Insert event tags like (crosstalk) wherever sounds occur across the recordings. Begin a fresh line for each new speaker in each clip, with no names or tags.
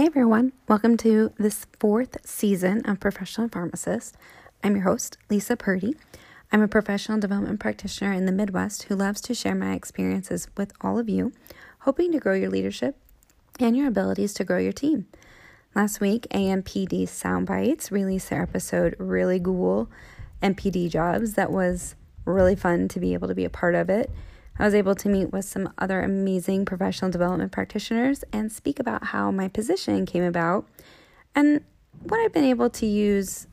Hey everyone, welcome to this fourth season of Professional Pharmacist. I'm your host, Lisa Purdy. I'm a professional development practitioner in the Midwest who loves to share my experiences with all of you, hoping to grow your leadership and your abilities to grow your team. Last week, ANPD Soundbites released their episode Really Cool NPD Jobs. That was really fun to be able to be a part of it. I was able to meet with some other amazing professional development practitioners and speak about how my position came about and what I've been able to use,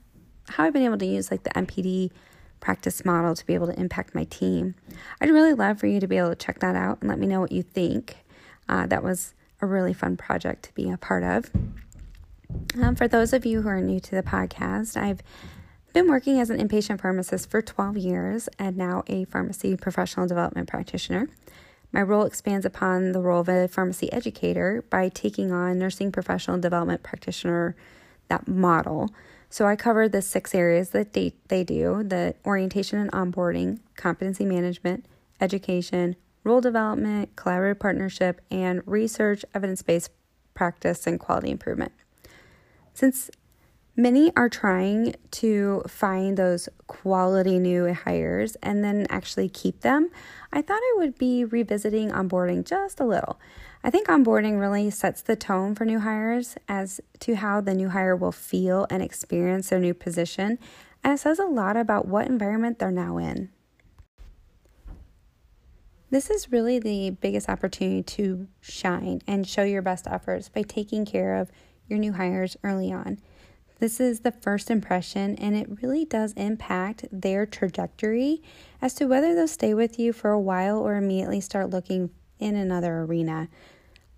how I've been able to use like the NPD practice model to be able to impact my team. I'd really love for you to be able to check that out and let me know what you think. Uh, that was a really fun project to be a part of. Um, for those of you who are new to the podcast, I've been working as an inpatient pharmacist for 12 years and now a pharmacy professional development practitioner. My role expands upon the role of a pharmacy educator by taking on nursing professional development practitioner that model. So I cover the six areas that they, they do the orientation and onboarding, competency management, education, role development, collaborative partnership, and research, evidence based practice, and quality improvement. Since Many are trying to find those quality new hires and then actually keep them. I thought I would be revisiting onboarding just a little. I think onboarding really sets the tone for new hires as to how the new hire will feel and experience their new position, and it says a lot about what environment they're now in. This is really the biggest opportunity to shine and show your best efforts by taking care of your new hires early on. This is the first impression, and it really does impact their trajectory as to whether they'll stay with you for a while or immediately start looking in another arena.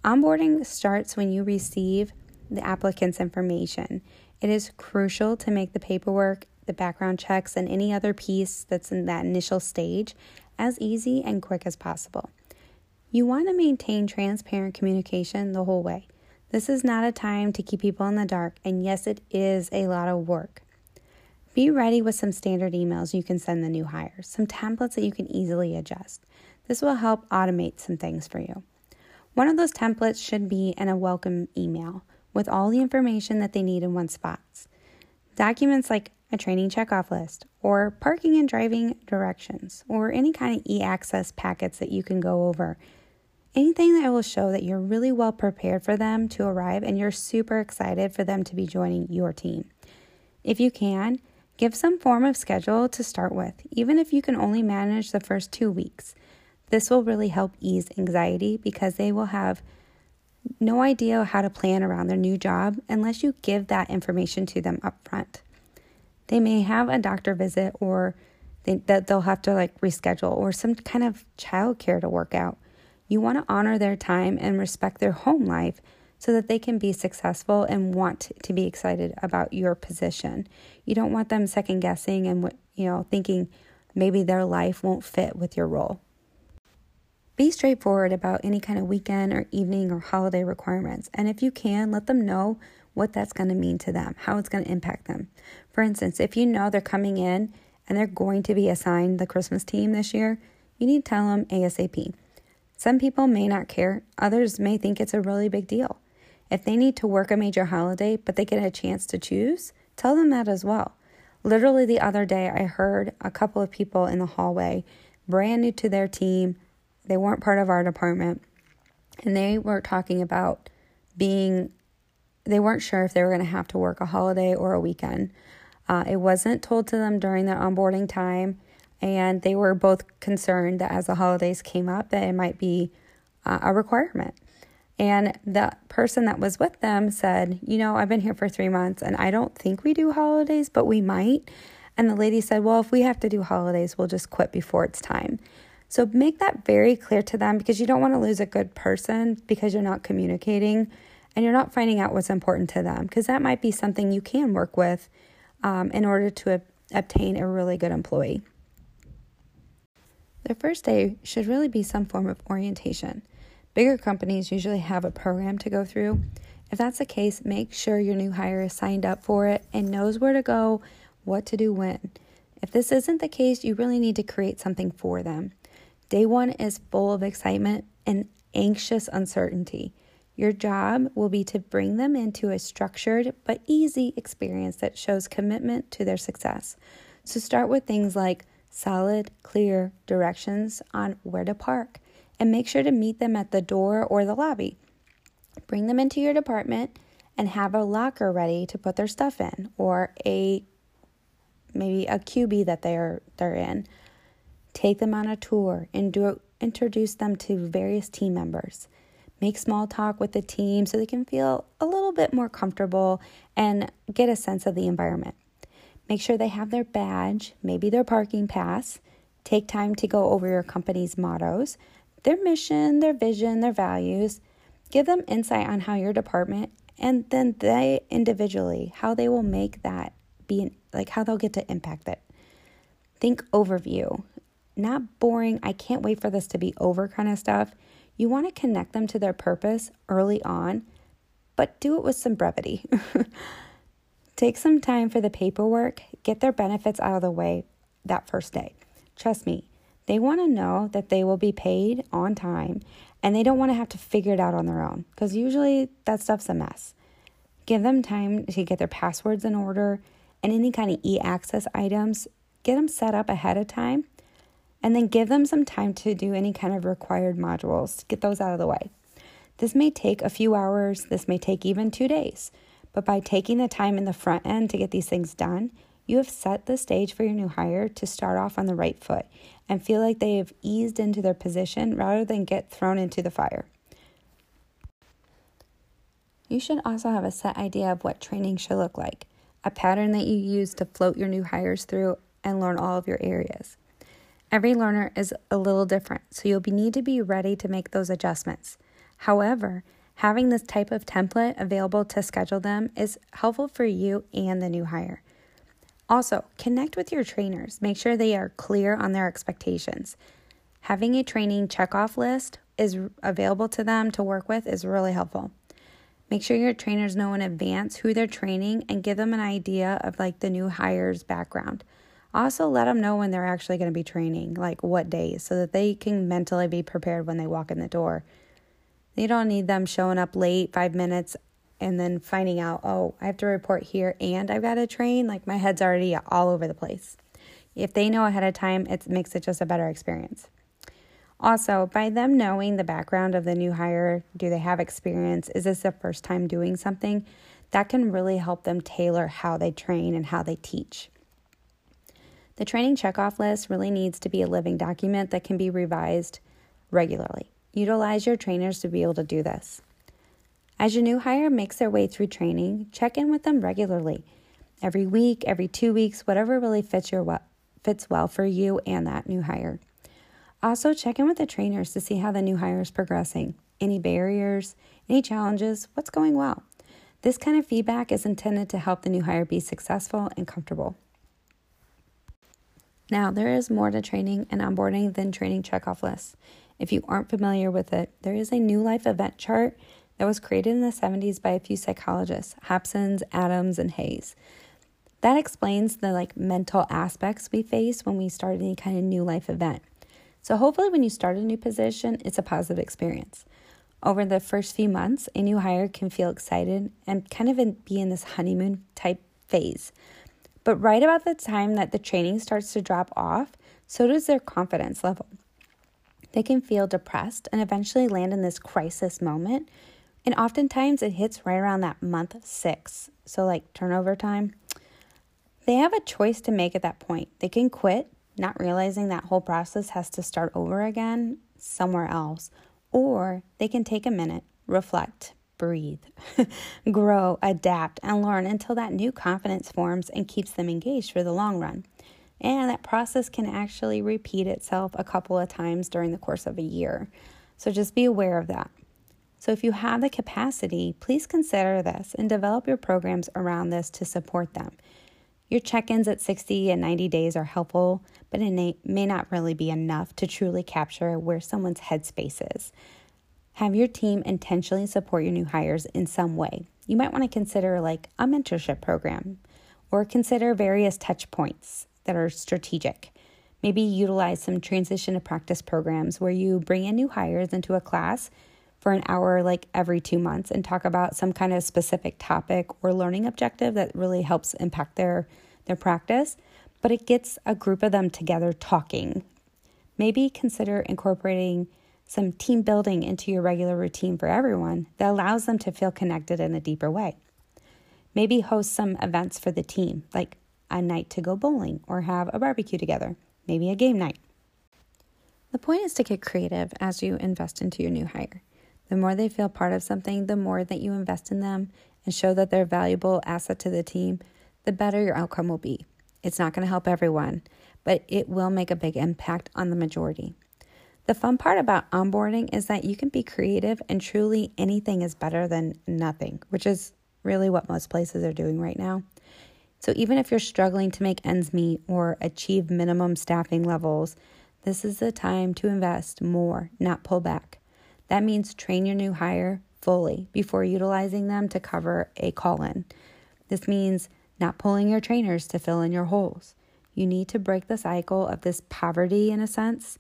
Onboarding starts when you receive the applicant's information. It is crucial to make the paperwork, the background checks, and any other piece that's in that initial stage as easy and quick as possible. You want to maintain transparent communication the whole way. This is not a time to keep people in the dark, and yes, it is a lot of work. Be ready with some standard emails you can send the new hires, some templates that you can easily adjust. This will help automate some things for you. One of those templates should be in a welcome email with all the information that they need in one spot. Documents like a training checkoff list, or parking and driving directions, or any kind of e access packets that you can go over anything that will show that you're really well prepared for them to arrive and you're super excited for them to be joining your team. If you can, give some form of schedule to start with, even if you can only manage the first two weeks. This will really help ease anxiety because they will have no idea how to plan around their new job unless you give that information to them up front. They may have a doctor visit or they, that they'll have to like reschedule or some kind of childcare to work out. You want to honor their time and respect their home life so that they can be successful and want to be excited about your position. You don't want them second guessing and you know thinking maybe their life won't fit with your role. Be straightforward about any kind of weekend or evening or holiday requirements. And if you can, let them know what that's going to mean to them, how it's going to impact them. For instance, if you know they're coming in and they're going to be assigned the Christmas team this year, you need to tell them ASAP. Some people may not care, others may think it's a really big deal. If they need to work a major holiday but they get a chance to choose, tell them that as well. Literally, the other day, I heard a couple of people in the hallway, brand new to their team, they weren't part of our department, and they were talking about being, they weren't sure if they were going to have to work a holiday or a weekend. Uh, it wasn't told to them during their onboarding time and they were both concerned that as the holidays came up that it might be uh, a requirement. And the person that was with them said you know i've been here for three months and i don't think we do holidays but we might. And the lady said well if we have to do holidays we'll just quit before it's time. So make that very clear to them because you don't want to lose a good person because you're not communicating and you're not finding out what's important to them because that might be something you can work with um, in order to obtain a really good employee their first day should really be some form of orientation. Bigger companies usually have a program to go through. If that's the case, make sure your new hire is signed up for it and knows where to go, what to do when. If this isn't the case, you really need to create something for them. Day one is full of excitement and anxious uncertainty. Your job will be to bring them into a structured but easy experience that shows commitment to their success. So start with things like solid, clear directions on where to park and make sure to meet them at the door or the lobby. Bring them into your department and have a locker ready to put their stuff in or a maybe a cubie that they're they're in. Take them on a tour and do, introduce them to various team members. Make small talk with the team so they can feel a little bit more comfortable and get a sense of the environment. Make sure they have their badge, maybe their parking pass. Take time to go over your company's mottos, their mission, their vision, their values. Give them insight on how your department and then they individually, how they will make that be like how they'll get to impact it. Think overview, not boring, I can't wait for this to be over kind of stuff. You want to connect them to their purpose early on, but do it with some brevity. (laughs) Take some time for the paperwork, get their benefits out of the way that first day. Trust me, they want to know that they will be paid on time and they don't want to have to figure it out on their own because usually that stuff's a mess. Give them time to get their passwords in order and any kind of e access items, get them set up ahead of time and then give them some time to do any kind of required modules. Get those out of the way. This may take a few hours, this may take even two days, but by taking the time in the front end to get these things done, you have set the stage for your new hire to start off on the right foot and feel like they have eased into their position rather than get thrown into the fire. You should also have a set idea of what training should look like, a pattern that you use to float your new hires through and learn all of your areas. Every learner is a little different, so you'll be, need to be ready to make those adjustments. However, having this type of template available to schedule them is helpful for you and the new hire. Also, connect with your trainers. Make sure they are clear on their expectations. Having a training checkoff list is available to them to work with is really helpful. Make sure your trainers know in advance who they're training and give them an idea of like the new hire's background. Also, let them know when they're actually going to be training, like what days, so that they can mentally be prepared when they walk in the door. You don't need them showing up late, five minutes, and then finding out, oh, I have to report here and I've got to train. Like my head's already all over the place. If they know ahead of time, it makes it just a better experience. Also, by them knowing the background of the new hire, do they have experience? Is this the first time doing something? That can really help them tailor how they train and how they teach. The training checkoff list really needs to be a living document that can be revised regularly. Utilize your trainers to be able to do this. As your new hire makes their way through training, check in with them regularly. Every week, every two weeks, whatever really fits your fits well for you and that new hire. Also, check in with the trainers to see how the new hire is progressing. Any barriers, any challenges, what's going well. This kind of feedback is intended to help the new hire be successful and comfortable. Now, there is more to training and onboarding than training checkoff lists. If you aren't familiar with it, there is a new life event chart that was created in the 70s by a few psychologists, Hopson, Adams, and Hayes. That explains the like mental aspects we face when we start any kind of new life event. So hopefully when you start a new position, it's a positive experience. Over the first few months, a new hire can feel excited and kind of be in this honeymoon type phase but right about the time that the training starts to drop off, so does their confidence level. They can feel depressed and eventually land in this crisis moment. And oftentimes it hits right around that month six. So, like turnover time. They have a choice to make at that point. They can quit, not realizing that whole process has to start over again somewhere else, or they can take a minute, reflect, breathe, (laughs) grow, adapt, and learn until that new confidence forms and keeps them engaged for the long run. And that process can actually repeat itself a couple of times during the course of a year. So just be aware of that. So, if you have the capacity, please consider this and develop your programs around this to support them. Your check ins at 60 and 90 days are helpful, but it may not really be enough to truly capture where someone's headspace is. Have your team intentionally support your new hires in some way. You might want to consider like a mentorship program or consider various touch points that are strategic. Maybe utilize some transition to practice programs where you bring in new hires into a class for an hour like every two months and talk about some kind of specific topic or learning objective that really helps impact their their practice. But it gets a group of them together talking. Maybe consider incorporating some team building into your regular routine for everyone that allows them to feel connected in a deeper way. Maybe host some events for the team like a night to go bowling or have a barbecue together maybe a game night the point is to get creative as you invest into your new hire the more they feel part of something, the more that you invest in them and show that they're a valuable asset to the team, the better your outcome will be. It's not going to help everyone, but it will make a big impact on the majority. The fun part about onboarding is that you can be creative and truly anything is better than nothing, which is really what most places are doing right now. So, even if you're struggling to make ends meet or achieve minimum staffing levels, this is the time to invest more, not pull back. That means train your new hire fully before utilizing them to cover a call in. This means not pulling your trainers to fill in your holes. You need to break the cycle of this poverty in a sense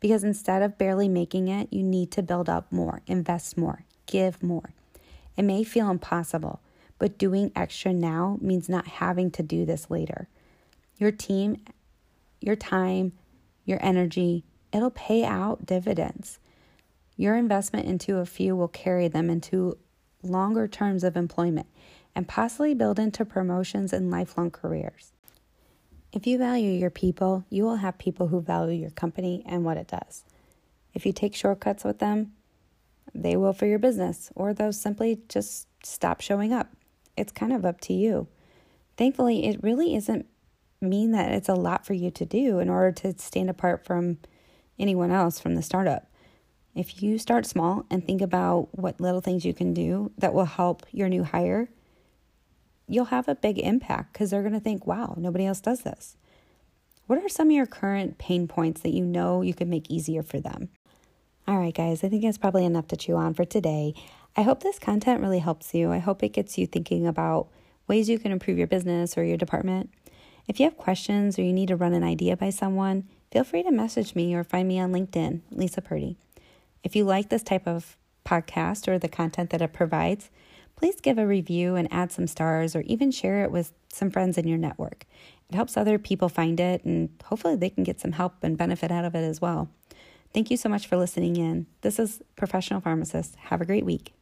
because instead of barely making it, you need to build up more, invest more, give more. It may feel impossible, but doing extra now means not having to do this later. Your team, your time, your energy, it'll pay out dividends. Your investment into a few will carry them into longer terms of employment and possibly build into promotions and lifelong careers. If you value your people, you will have people who value your company and what it does. If you take shortcuts with them, they will for your business, or they'll simply just stop showing up. It's kind of up to you. Thankfully, it really isn't mean that it's a lot for you to do in order to stand apart from anyone else from the startup. If you start small and think about what little things you can do that will help your new hire, you'll have a big impact because they're going to think, wow, nobody else does this. What are some of your current pain points that you know you could make easier for them? All right, guys, I think it's probably enough to chew on for today. I hope this content really helps you. I hope it gets you thinking about ways you can improve your business or your department. If you have questions or you need to run an idea by someone, feel free to message me or find me on LinkedIn, Lisa Purdy. If you like this type of podcast or the content that it provides, please give a review and add some stars or even share it with some friends in your network. It helps other people find it and hopefully they can get some help and benefit out of it as well. Thank you so much for listening in. This is Professional Pharmacist. Have a great week.